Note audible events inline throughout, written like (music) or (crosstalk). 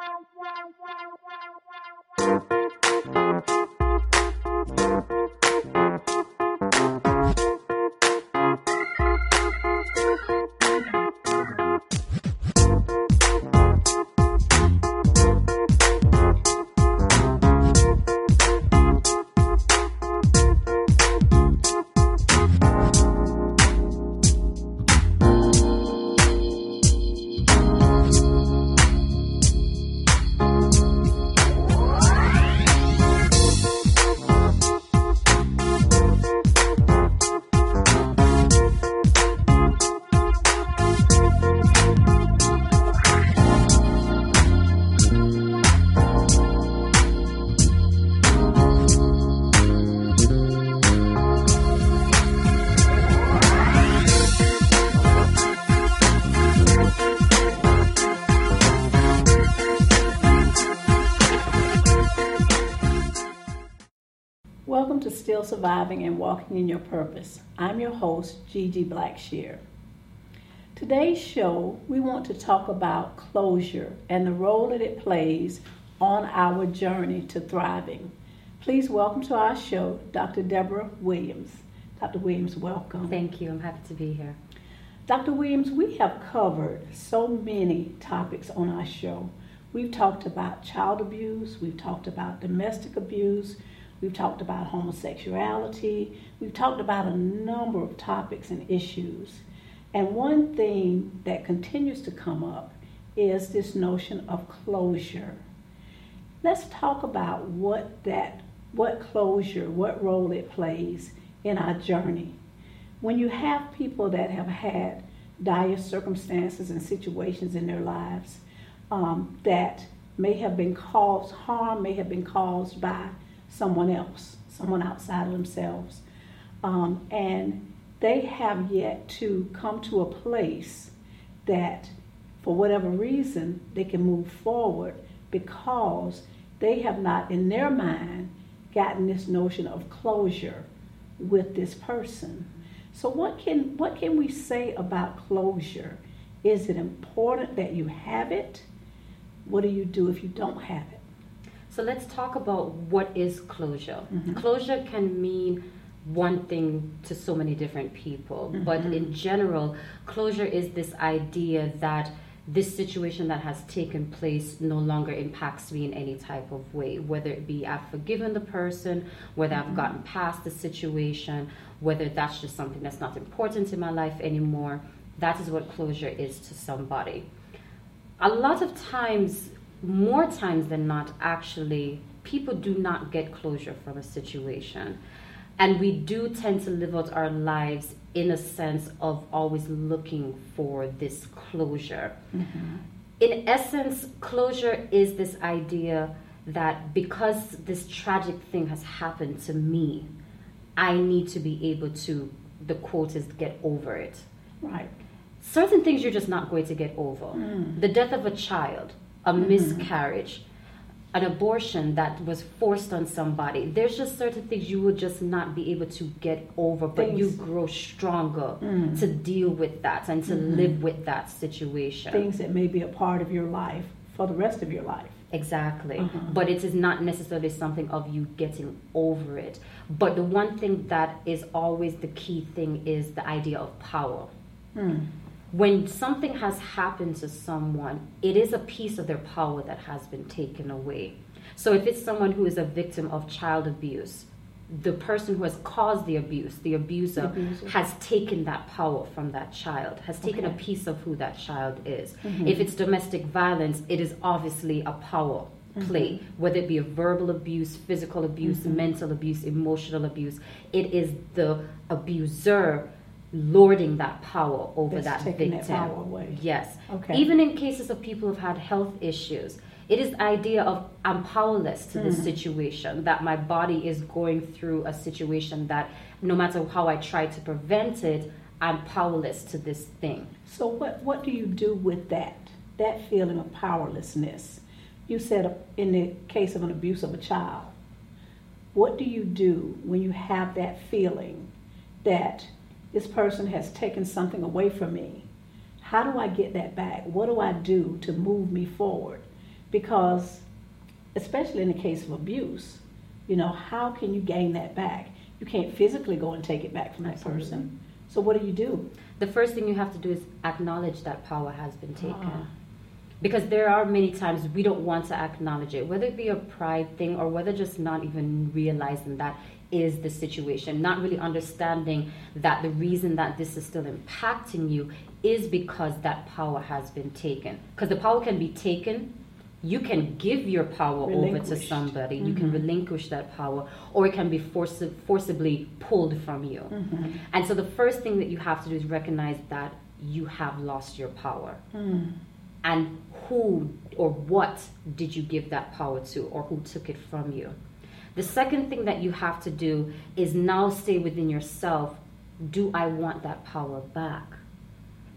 Thank you. Welcome to Still Surviving and Walking in Your Purpose. I'm your host, Gigi Blackshear. Today's show, we want to talk about closure and the role that it plays on our journey to thriving. Please welcome to our show Dr. Deborah Williams. Dr. Williams, welcome. Thank you. I'm happy to be here. Dr. Williams, we have covered so many topics on our show. We've talked about child abuse, we've talked about domestic abuse, We've talked about homosexuality. We've talked about a number of topics and issues. And one thing that continues to come up is this notion of closure. Let's talk about what that what closure, what role it plays in our journey. When you have people that have had dire circumstances and situations in their lives um, that may have been caused, harm may have been caused by someone else, someone outside of themselves. Um, and they have yet to come to a place that, for whatever reason, they can move forward because they have not, in their mind, gotten this notion of closure with this person. So, what can, what can we say about closure? Is it important that you have it? What do you do if you don't have it? So let's talk about what is closure. Mm-hmm. Closure can mean one thing to so many different people, mm-hmm. but in general, closure is this idea that this situation that has taken place no longer impacts me in any type of way, whether it be I've forgiven the person, whether mm-hmm. I've gotten past the situation, whether that's just something that's not important in my life anymore. That is what closure is to somebody. A lot of times, more times than not, actually, people do not get closure from a situation. And we do tend to live out our lives in a sense of always looking for this closure. Mm-hmm. In essence, closure is this idea that because this tragic thing has happened to me, I need to be able to, the quote is, get over it. Right. Certain things you're just not going to get over. Mm. The death of a child, a mm-hmm. miscarriage, an abortion that was forced on somebody. There's just certain things you will just not be able to get over, but things. you grow stronger mm. to deal with that and to mm-hmm. live with that situation. Things that may be a part of your life for the rest of your life. Exactly. Uh-huh. But it is not necessarily something of you getting over it. But the one thing that is always the key thing is the idea of power. Mm when something has happened to someone, it is a piece of their power that has been taken away. So if it's someone who is a victim of child abuse, the person who has caused the abuse, the abuser, the abuser. has taken that power from that child, has taken okay. a piece of who that child is. Mm-hmm. If it's domestic violence, it is obviously a power mm-hmm. play, mm-hmm. whether it be a verbal abuse, physical abuse, mm-hmm. mental abuse, emotional abuse. It is the abuser lording that power over that victim. That yes. Okay. Even in cases of people who've had health issues, it is the idea of I'm powerless to mm. this situation, that my body is going through a situation that no matter how I try to prevent it, I'm powerless to this thing. So what what do you do with that? That feeling of powerlessness. You said in the case of an abuse of a child. What do you do when you have that feeling that this person has taken something away from me. How do I get that back? What do I do to move me forward? because, especially in the case of abuse, you know, how can you gain that back? You can't physically go and take it back from that Absolutely. person. So what do you do? The first thing you have to do is acknowledge that power has been taken. Ah. Because there are many times we don't want to acknowledge it, whether it be a pride thing or whether just not even realizing that is the situation, not really understanding that the reason that this is still impacting you is because that power has been taken. Because the power can be taken, you can give your power over to somebody, you can Mhm. relinquish that power, or it can be forci- forcibly pulled from you. Mhm. And so the first thing that you have to do is recognize that you have lost your power. Mm. And who or what did you give that power to, or who took it from you? The second thing that you have to do is now say within yourself, do I want that power back?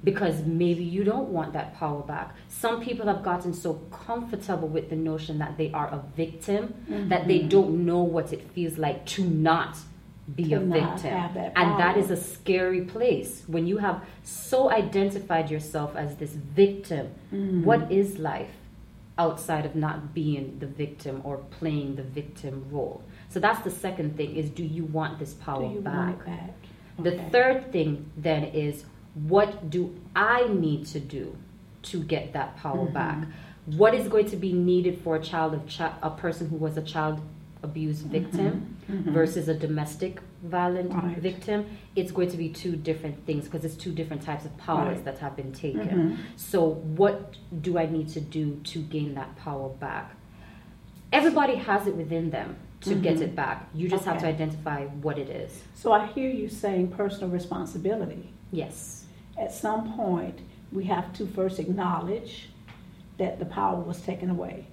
Because maybe you don't want that power back. Some people have gotten so comfortable with the notion that they are a victim that they Mhm. don't know what it feels like to not be To a victim. that and that is a scary place when you have so identified yourself as this victim. Mhm. What is life outside of not being the victim or playing the victim role? So that's the second thing is do you want this power back? want it back? The Okay. third thing then is what do I need to do to get that power Mhm. back? What is going to be needed for a child of chi- a person who was a child abuse victim Mhm. versus a domestic violent Right. victim? It's going to be two different things because it's two different types of powers Right. that have been taken. Mhm. So what do I need to do to gain that power back? Everybody has it within them to get Mhm. it back. You just have to identify what it is. So I hear you saying personal responsibility. Yes. At some point, we have to first acknowledge that the power was taken away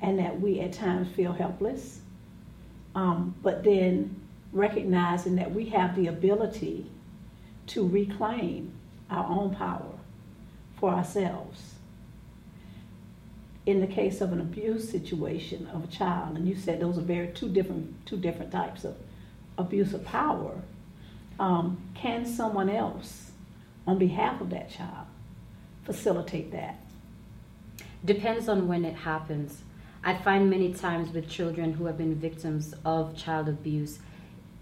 and that we at times feel helpless. Um, but then recognizing that we have the ability to reclaim our own power for ourselves. In the case of an abuse situation of a child, and you said those are very two different two different types of abuse of power. Um, can someone else, on behalf of that child, facilitate that? Depends on when it happens. I find many times with children who have been victims of child abuse,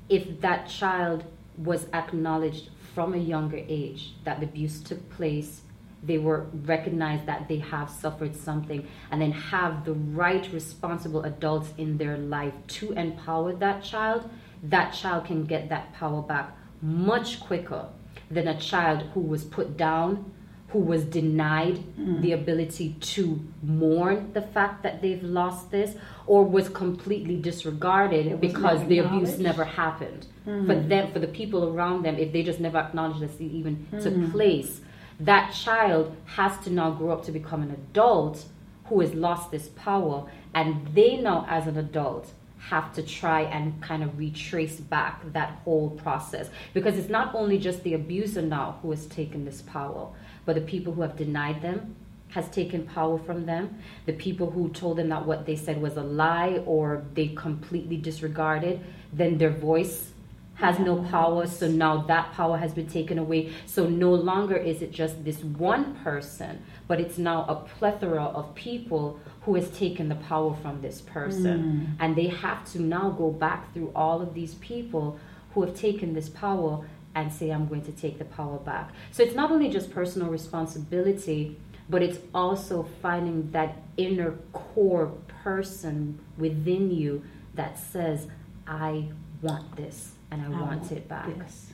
if that child was acknowledged from a younger age that the abuse took place, they were recognized that they have suffered something, and then have the right responsible adults in their life to empower that child, that child can get that power back much quicker than a child who was put down, who was denied the ability to mourn the fact that they've lost this, or was completely disregarded because the abuse never happened. For Mhm. them, for the people around them, if they just never acknowledged this even Mhm. took place, that child has to now grow up to become an adult who has lost this power, and they now, as an adult, have to try and kind of retrace back that whole process because it's not only just the abuser now who has taken this power, but the people who have denied them has taken power from them. The people who told them that what they said was a lie or they completely disregarded, then their voice has no power. So now that power has been taken away. So no longer is it just this one person, but it's now a plethora of people who has taken the power from this person. Mm. And they have to now go back through all of these people who have taken this power and say, I'm going to take the power back. So it's not only just personal responsibility, but it's also finding that inner core person within you that says, I want this and I, want, it back. This.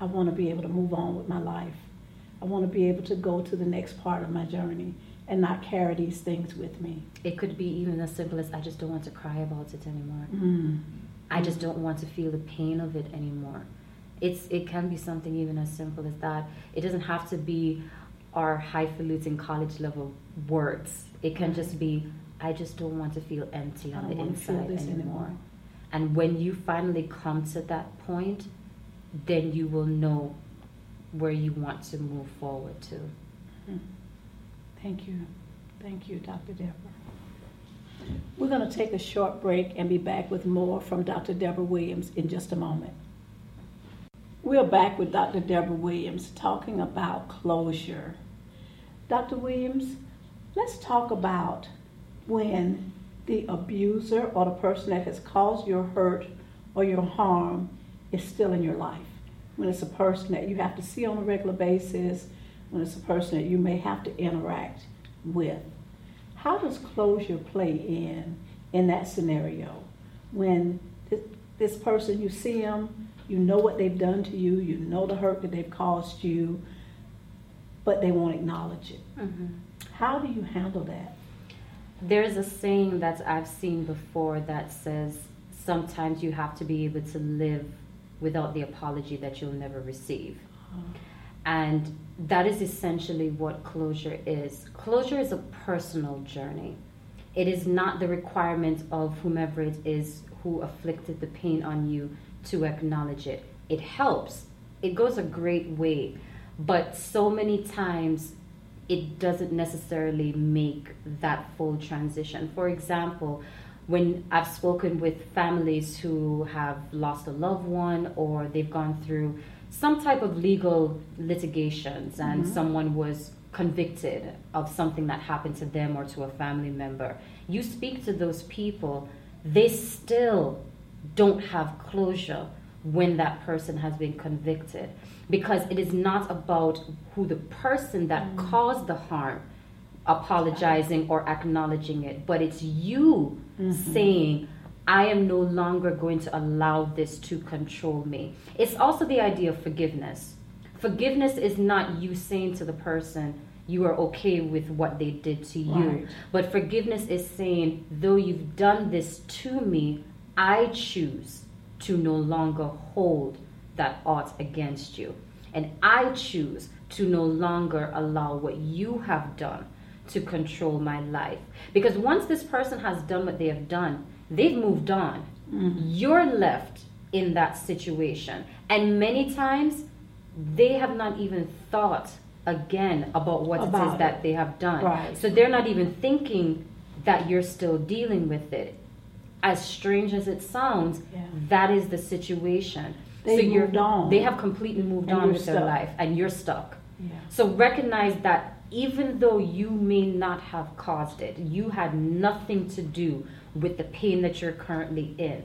I want to be able to move on with my life. I want to be able to go to the next part of my journey and not carry these things with me. It could be even as simple as I just don't want to cry about it anymore. Mm. I just don't want to feel the pain of it anymore. It's it can be something even as simple as that. It doesn't have to be our highfalutin college level words. It can just be I just don't want to feel empty on the want to feel inside anymore. anymore. And when you finally come to that point, then you will know where you want to move forward to. Thank you. Thank you, Dr. Deborah. We're going to take a short break and be back with more from Dr. Deborah Williams in just a moment. We're back with Dr. Deborah Williams talking about closure. Dr. Williams, let's talk about when the abuser or the person that has caused your hurt or your harm is still in your life. When it's a person that you have to see on a regular basis, when it's a person that you may have to interact with. How does closure play in in that scenario? When this person, you see them, you know what they've done to you, you know the hurt that they've caused you, but they won't acknowledge it. Mm-hmm. How do you handle that? There's a saying that I've seen before that says sometimes you have to be able to live without the apology that you'll never receive. Uh-huh. And that is essentially what closure is. Closure is a personal journey. It is not the requirement of whomever it is who afflicted the pain on you to acknowledge it. It helps, it goes a great way, but so many times it doesn't necessarily make that full transition. For example, when I've spoken with families who have lost a loved one or they've gone through some type of legal litigations and mm-hmm. someone was convicted of something that happened to them or to a family member, you speak to those people, they still don't have closure when that person has been convicted because it is not about who the person that mm. caused the harm apologizing or acknowledging it but it's you mm-hmm. saying I am no longer going to allow this to control me. It's also the idea of forgiveness. Forgiveness is not you saying to the person, you are okay with what they did to you. Right. But forgiveness is saying, though you've done this to me, I choose to no longer hold that ought against you. And I choose to no longer allow what you have done to control my life. Because once this person has done what they have done, they've moved on. Mm-hmm. You're left in that situation. And many times, they have not even thought again about what about it is that they have done. Right. So they're not even thinking that you're still dealing with it. As strange as it sounds, yeah. that is the situation. They so you're on. They have completely moved and on with stuck. their life, and you're stuck. Yeah. So recognize that even though you may not have caused it, you had nothing to do with the pain that you're currently in.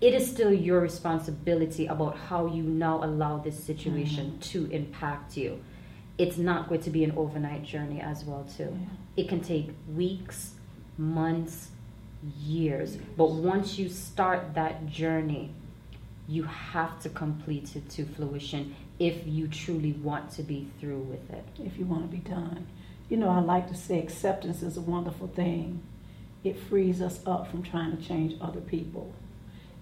It is still your responsibility about how you now allow this situation mm-hmm. to impact you it's not going to be an overnight journey as well too. Yeah. It can take weeks, months, years. years. But once you start that journey, you have to complete it to fruition if you truly want to be through with it. If you want to be done. You know, I like to say acceptance is a wonderful thing. It frees us up from trying to change other people.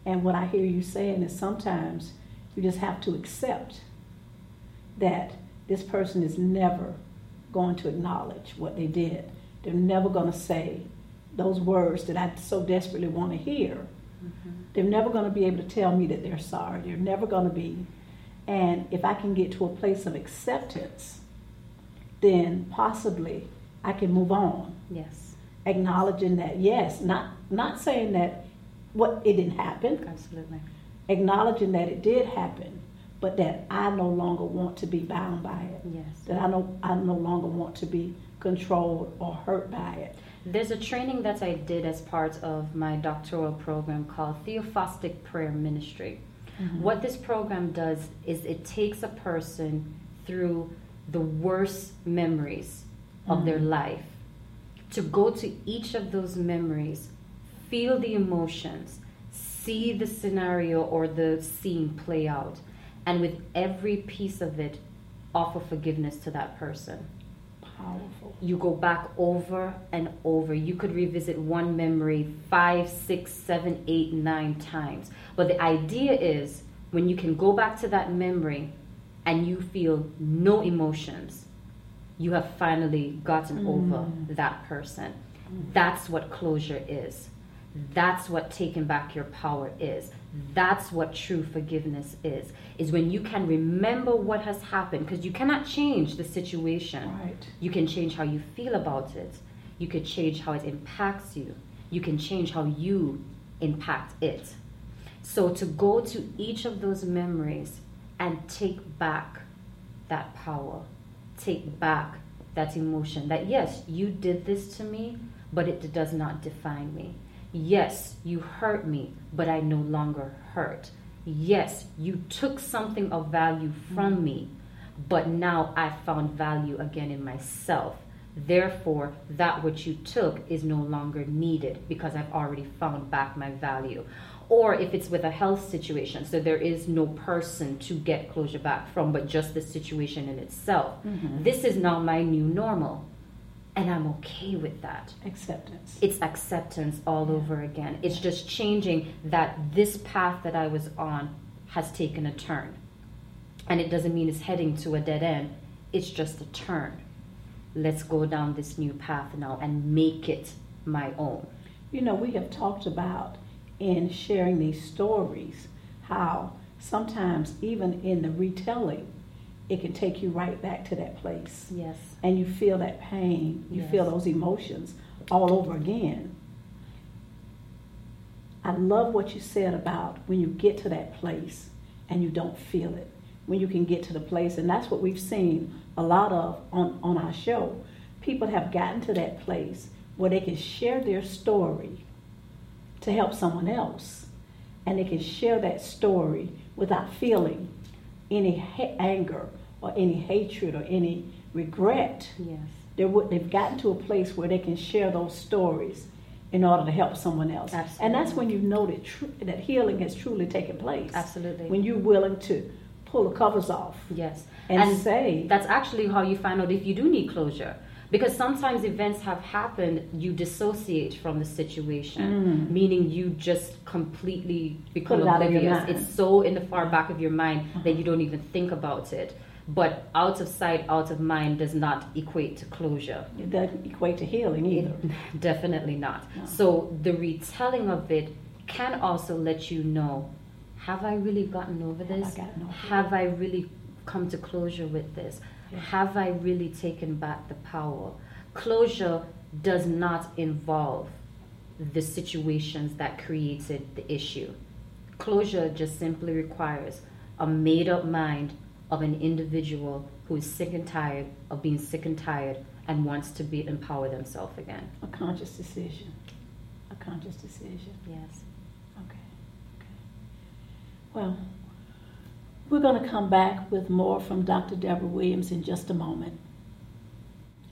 And what I hear you saying is sometimes you just have to accept that this person is never going to acknowledge what they did. They're never going to say those words that I so desperately want to hear. Mm-hmm. They're never going to be able to tell me that they're sorry. They're never going to be. And if I can get to a place of acceptance, then possibly I can move on. Yes. Acknowledging that, yes, not not saying that what it didn't happen. Absolutely. Acknowledging that it did happen, but that I no longer want to be bound by it. Yes. That I no I no longer want to be controlled or hurt by it. There's a training that I did as part of my doctoral program called Theophostic Prayer Ministry. Mm-hmm. What this program does is it takes a person through the worst memories of mm-hmm. their life to go to each of those memories, feel the emotions, see the scenario or the scene play out, and with every piece of it, offer forgiveness to that person. Powerful. You go back over and over. You could revisit one memory five, six, seven, eight, nine times. But the idea is when you can go back to that memory and you feel no emotions, you have finally gotten mm. over that person. Mm. That's what closure is. That's what taking back your power is. That's what true forgiveness is. Is when you can remember what has happened because you cannot change the situation. Right. You can change how you feel about it. You can change how it impacts you. You can change how you impact it. So to go to each of those memories and take back that power, take back that emotion that yes, you did this to me, but it does not define me. Yes, you hurt me, but I no longer hurt. Yes, you took something of value from me, but now I found value again in myself. Therefore, that which you took is no longer needed because I've already found back my value. Or if it's with a health situation, so there is no person to get closure back from, but just the situation in itself. Mhm. This is now my new normal. And I'm okay with that. Acceptance. It's acceptance all over again. It's just changing that this path that I was on has taken a turn. And it doesn't mean it's heading to a dead end, it's just a turn. Let's go down this new path now and make it my own. You know, we have talked about in sharing these stories how sometimes, even in the retelling, it can take you right back to that place. Yes. And you feel that pain, you Yes. feel those emotions all over again. I love what you said about when you get to that place and you don't feel it. When you can get to the place, and that's what we've seen a lot of on, on our show. People have gotten to that place where they can share their story to help someone else. And they can share that story without feeling any ha- anger or any hatred or any regret. Yes. They're, wo- they've gotten to a place where they can share those stories in order to help someone else. And that's when you know that, tru- that healing has truly taken place. Absolutely. When you're willing to pull the covers off Yes. and, say, that's actually how you find out if you do need closure. Because sometimes events have happened, you dissociate from the situation, Mm. meaning you just completely become it out of your oblivious. Uh-huh. It's so in the far back of your mind that you don't even think about it. But out of sight, out of mind does not equate to closure. it doesn't equate to healing either. It- (laughs) definitely not. No. So the retelling of it can also let you know have I really gotten over Have I this? gotten over? Have I really come to closure with this? Have I really taken back the power? Closure does not involve the situations that created the issue. Closure just simply requires a made up mind of an individual who is sick and tired of being sick and tired and wants to be empower themselves again. A conscious decision. A conscious decision. Yes. Okay. Okay. Well, we're going to come back with more from Dr. Deborah Williams in just a moment.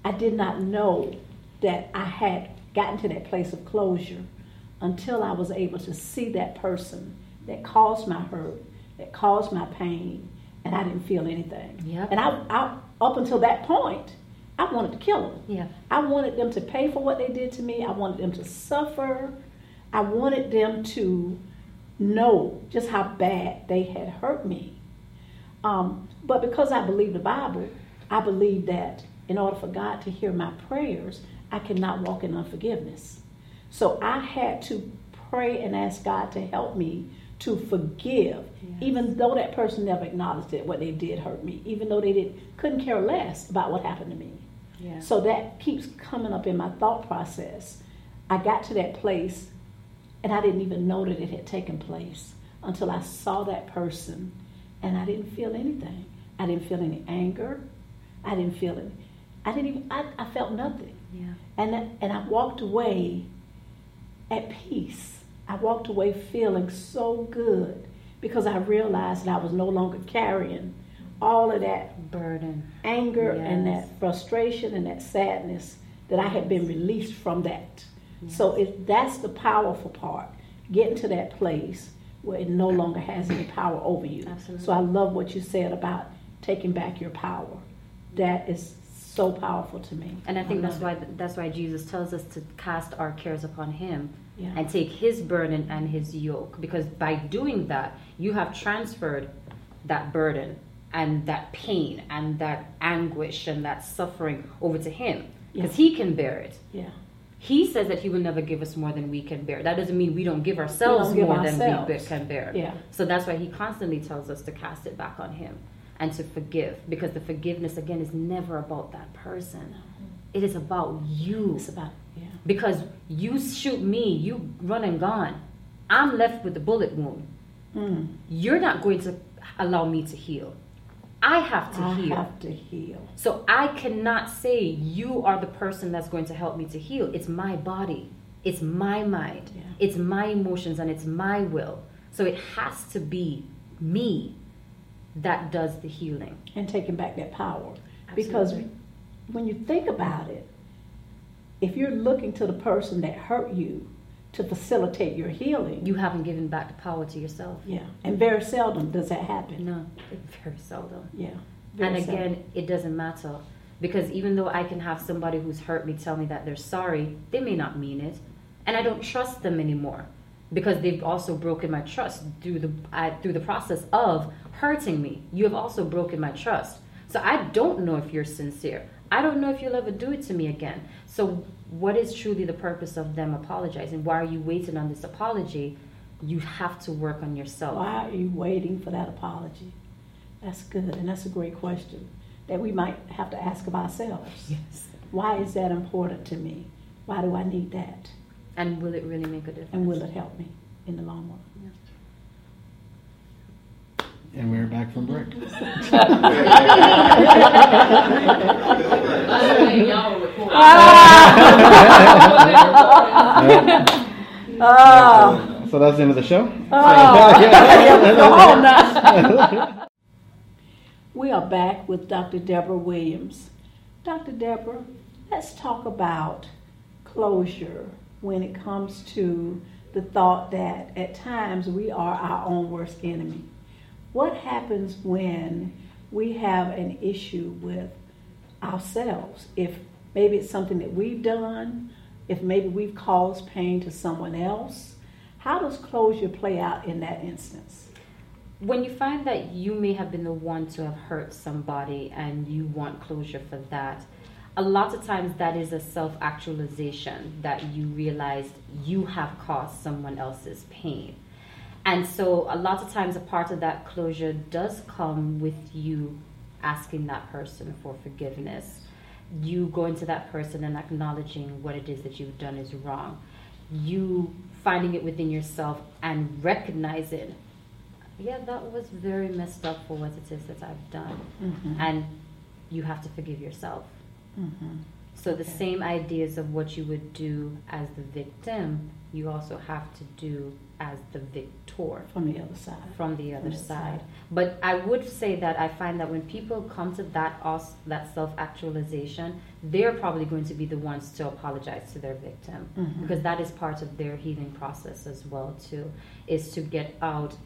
I did not know that I had gotten to that place of closure until I was able to see that person that caused my hurt, that caused my pain, and I didn't feel anything. Yep. And I, I, up until that point, I wanted to kill them. Yeah. I wanted them to pay for what they did to me. I wanted them to suffer. I wanted them to know just how bad they had hurt me. Um, but because I believe the Bible, I believe that in order for God to hear my prayers, I cannot walk in unforgiveness. So I had to pray and ask God to help me to forgive, Yes. even though that person never acknowledged that what they did hurt me, even though they did, couldn't care less about what happened to me. Yeah. So that keeps coming up in my thought process. I got to that place and I didn't even know that it had taken place until I saw that person and I didn't feel anything. I didn't feel any anger. I didn't feel it. I didn't even, I, I felt nothing. yeah. And, that, and I walked away at peace. I walked away feeling so good because I realized that I was no longer carrying all of that Burden. anger and that frustration and that sadness that I had been released from that. So it, that's the powerful part, getting to that place where it no longer has any power over you. Absolutely. So I love what you said about taking back your power. That is so powerful to me. And I think that's love why that's why Jesus tells us to cast our cares upon him Yeah. and take his burden and his yoke because by doing that you have transferred that burden and that pain and that anguish and that suffering over to him because Yeah. he can bear it. Yeah. He says that he will never give us more than we can bear. That doesn't mean we don't give ourselves don't give more than we can bear. Yeah. So that's why he constantly tells us to cast it back on him and to forgive because the forgiveness again is never about that person. It is about you. It's about, yeah. Because you shoot me, you run and gone. I'm left with the bullet wound. Mm. You're not going to allow me to heal. I have to I heal. have to heal. So I cannot say you are the person that's going to help me to heal. It's my body, it's my mind, Yeah. it's my emotions, and it's my will. So it has to be me that does the healing. and taking back that power. Because when you think about it, if you're looking to the person that hurt you to facilitate your healing, You haven't given back the power to yourself. yeah, and very seldom does that happen. No, very seldom. Yeah, And again, seldom. it doesn't matter because even though I can have somebody who's hurt me tell me that they're sorry, they may not mean it, and I don't trust them anymore because they've also broken my trust through the I, through the process of hurting me. You have also broken my trust, so I don't know if you're sincere. I don't know if you'll ever do it to me again. So, what is truly the purpose of them apologizing? Why are you waiting on this apology? You have to work on yourself. why are you waiting for that apology? That's good, and that's a great question that we might have to ask of ourselves. Yes. Why is that important to me? Why do I need that? And will it really make a difference? And will it help me in the long run? And we're back from break. (laughs) (laughs) Oh, (laughs) So that's the end of the show. oh. (laughs) (laughs) We are back with Dr. Deborah Williams. Dr. Deborah, let's talk about closure when it comes to the thought that at times we are our own worst enemy. What happens when we have an issue with ourselves? If maybe it's something that we've done, if maybe we've caused pain to someone else, how does closure play out in that instance? when you find that you may have been the one to have hurt somebody and you want closure for that, a lot of times that is a self actualization that you realize you have caused someone else's pain. And so, a lot of times, a part of that closure does come with you asking that person for forgiveness. You going to that person and acknowledging what it is that you've done is wrong. You finding it within yourself and recognizing yeah, that was very messed up for what it is that I've done. Mm-hmm. And you have to forgive yourself. Mm-hmm. So the Okay. same ideas of what you would do as the victim, you also have to do as the victor From the other side. from the other From the side. side. But I would say that I find that when people come to that os- that self actualization, they're probably going to be the ones to apologize to their victim Mhm. because that is part of their healing process as well too, is to get out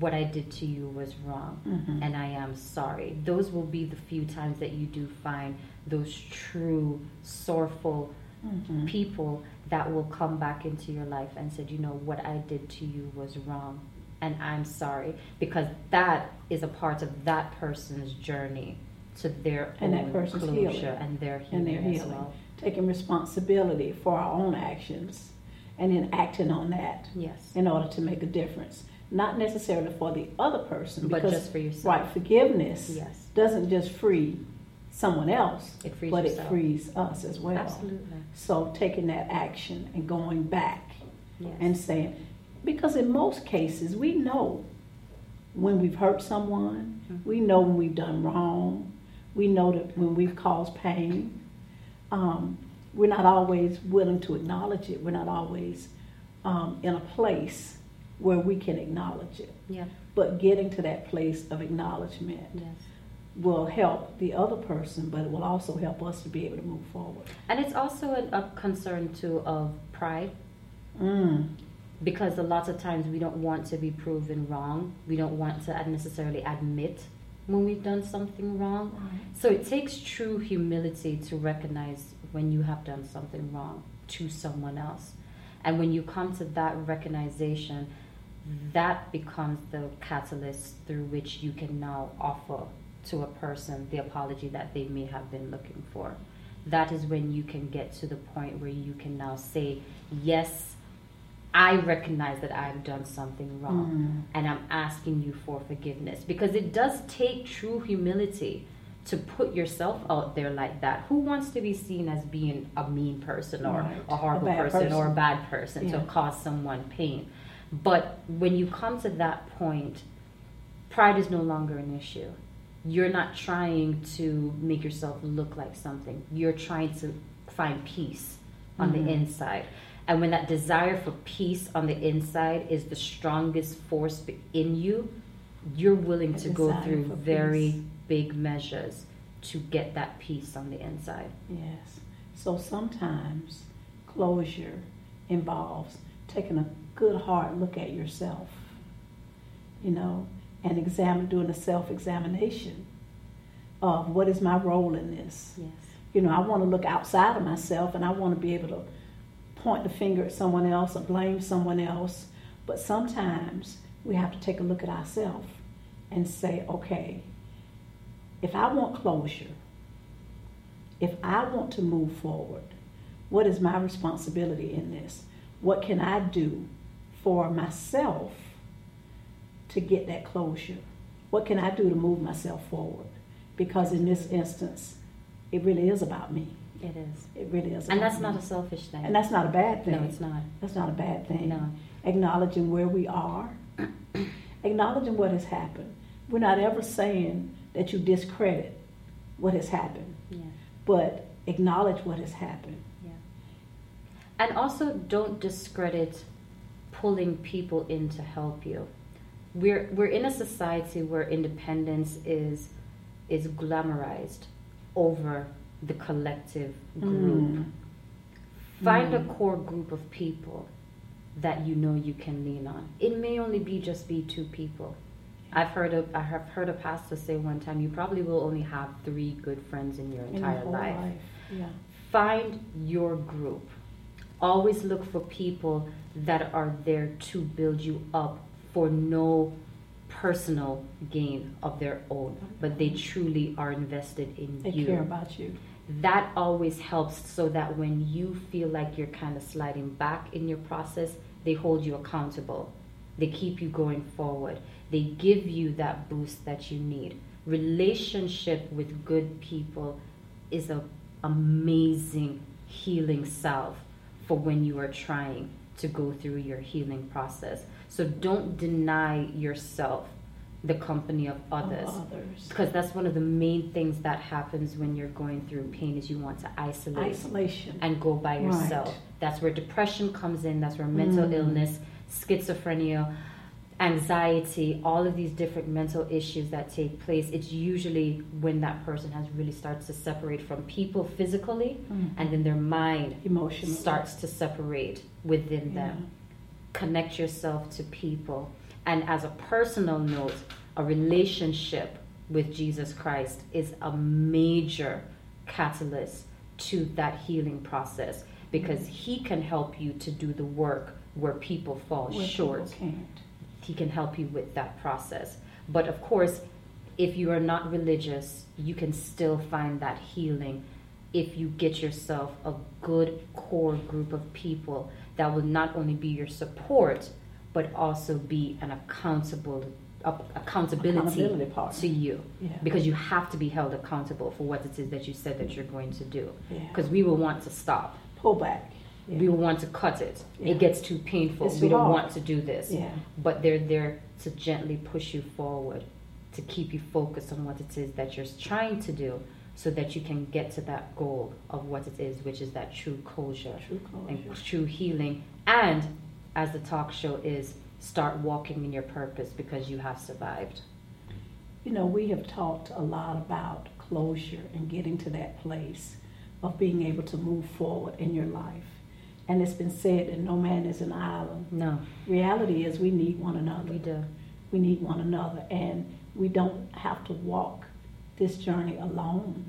what I did to you was wrong Mhm. and I am sorry. Those will be the few times that you do find those true sorrowful Mhm. people that will come back into your life and said, you know, what I did to you was wrong and I'm sorry because that is a part of that person's journey to their And own that person's closure healing. and their healing, And their as healing. well. Taking responsibility for our own actions and then acting on that Yes. in order to make a difference. Not necessarily for the other person, But because just for yourself. right forgiveness Yes. doesn't just free someone else, It but yourself. it frees us as well. Absolutely. So taking that action and going back Yes. and saying, because in most cases we know when we've hurt someone, Mhm. we know when we've done wrong, we know that when we've caused pain. Um, we're not always willing to acknowledge it. We're not always um, in a place where we can acknowledge it. yeah. But getting to that place of acknowledgement Yes. Will help the other person, but it will also help us to be able to move forward. And it's also a, a concern too of pride Mm. because a lot of times we don't want to be proven wrong. We don't want to necessarily admit when we've done something wrong. So it takes true humility to recognize when you have done something wrong to someone else. And when you come to that recognition, that becomes the catalyst through which you can now offer to a person the apology that they may have been looking for. That is when you can get to the point where you can now say, Yes, I recognize that I've done something wrong Mm. and I'm asking you for forgiveness because it does take true humility to put yourself out there like that. Who wants to be seen as being a mean person or Right. a horrible A bad person, or a bad person Yeah. to cause someone pain? But when you come to that point, pride is no longer an issue you're not trying to make yourself look like something. You're trying to find peace on Mhm. the inside. And when that desire for peace on the inside is the strongest force in you, you're willing to go through very peace. big measures to get that peace on the inside. Yes. So sometimes closure involves taking a good hard look at yourself, you know, and examine, doing a self examination of what is my role in this. Yes. You know, I want to look outside of myself and I want to be able to point the finger at someone else or blame someone else. But sometimes we have to take a look at ourselves and say, okay, if I want closure, if I want to move forward, what is my responsibility in this? What can I do for myself to get that closure? What can I do to move myself forward? Because in this instance, it really is about me. It is. It really is. And that's not a selfish thing. And that's not a bad thing. no, it's not. That's not a bad thing. No. Acknowledging where we are, (coughs) acknowledging what has happened. We're not ever saying that you discredit what has happened, Yeah. but acknowledge what has happened. Yeah. And also don't discredit pulling people in to help you. We're we're in a society where independence is is glamorized over the collective group. Mm. Find a Mm. core group of people that you know you can lean on. It may only be just be two people. I've heard a I have heard a pastor say one time, you probably will only have three good friends in your entire whole life. life. Yeah. Find your group. Always look for people that are there to build you up for no personal gain of their own, but they truly are invested in They you. care about you. That always helps so that when you feel like you're kind of sliding back in your process, they hold you accountable. They keep you going forward. They give you that boost that you need. Relationship with good people is a amazing healing salve for when you are trying to go through your healing process. So don't deny yourself the company of others Of others. because that's one of the main things that happens when you're going through pain is you want to isolate Isolation. and go by yourself. Right. That's where depression comes in, that's where mental Mm. illness, schizophrenia, anxiety, all of these different mental issues that take place, it's usually when that person has really starts to separate from people physically Mhm. and then their mind Emotional. starts to separate within Yeah. them. Connect yourself to people. And as a personal note, a relationship with Jesus Christ is a major catalyst to that healing process because he can help you to do the work where people fall Where short people can't. he can help you with that process. But of course, if you are not religious, you can still find that healing if you get yourself a good core group of people that will not only be your support, but also be an accountable accountability, Accountability to you. Yeah. Because you have to be held accountable for what it is that you said that you're going to do. Yeah. Because we will want to stop. Pull back. Yeah. We will want to cut it. Yeah. It gets too painful. It's we don't hard. want to do this Yeah. but they're there to gently push you forward, to keep you focused on what it is that you're trying to do, so that you can get to that goal of what it is, which is that true closure True and true healing. And as the talk show is, start walking in your purpose because you have survived. You know, we have talked a lot about closure and getting to that place of being able to move forward in your life. And it's been said that no man is an island. No, Reality is we need one another. we do. We need one another. And we don't have to walk this journey alone.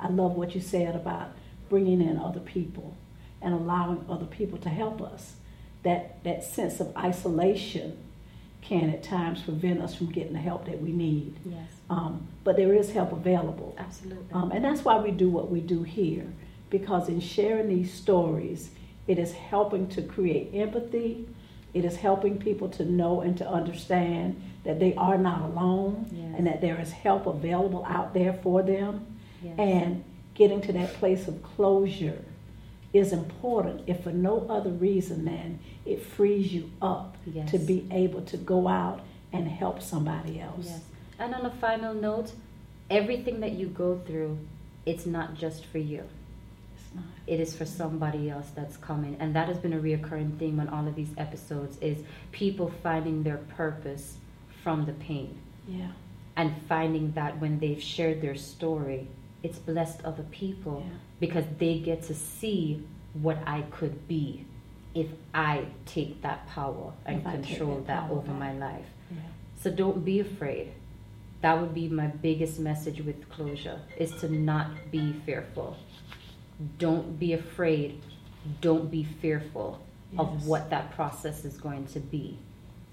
I love what you said about bringing in other people and allowing other people to help us. That, that sense of isolation can at times prevent us from getting the help that we need. Yes, Um, but there is help available. absolutely. Um, and that's why we do what we do here, because in sharing these stories, it is helping to create empathy. It is helping people to know and to understand that they are not alone Yes. and that there is help available out there for them. Yes. And getting to that place of closure is important, if for no other reason than it frees you up Yes. to be able to go out and help somebody else. And on a final note, everything that you go through, it's not just for you. It is for somebody else that's coming. And that has been a reoccurring theme on all of these episodes is people finding their purpose from the pain. Yeah. And finding that when they've shared their story, it's blessed other people Yeah. because they get to see what I could be if I take that power and If control that over back. my life. Yeah. So don't be afraid. That would be my biggest message with closure is to not be fearful. Don't be afraid. Don't be fearful Yes. of what that process is going to be.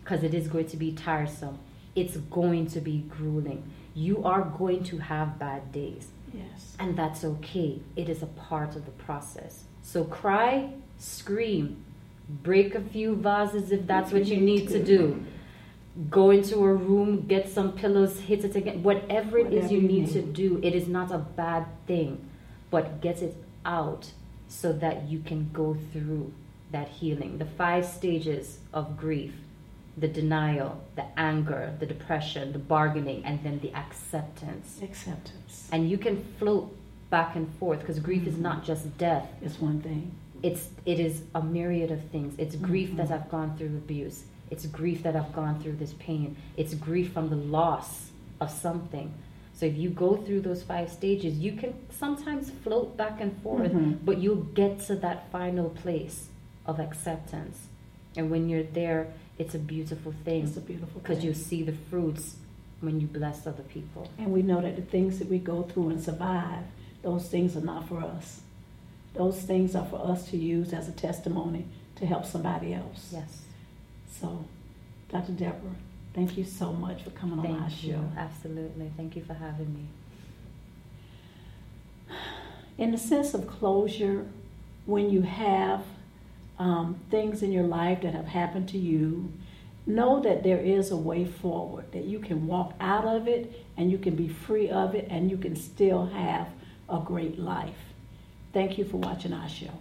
Because it is going to be tiresome. It's going to be grueling. You are going to have bad days. Yes. And that's okay. It is a part of the process. So cry, scream, break a few vases if that's what you need to do. Go into a room, get some pillows, hit it again. Whatever it is Whatever you you need to do, it is not a bad thing, but get it out so that you can go through that healing. The five stages of grief the denial, the anger, the depression, the bargaining, and then the acceptance. Acceptance. And you can float back and forth because grief is not just death. It's one thing. it's it is a myriad of things. It's grief that Mhm. i've gone through abuse. It's grief that i've gone through this pain. It's grief from the loss of something. So if you go through those five stages you can sometimes float back and forth Mhm. but you'll get to that final place of acceptance. And when you're there it's a beautiful thing It's a beautiful because you see the fruits when you bless other people And we know that the things that we go through and survive, those things are not for us. Those things are for us to use as a testimony to help somebody else. yes So, Dr. Deborah, thank you so much for coming on our you. show. Absolutely. Thank you for having me. In the sense of closure, when you have um, things in your life that have happened to you, know that there is a way forward, that you can walk out of it and you can be free of it and you can still have a great life. Thank you for watching our show.